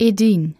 Edin.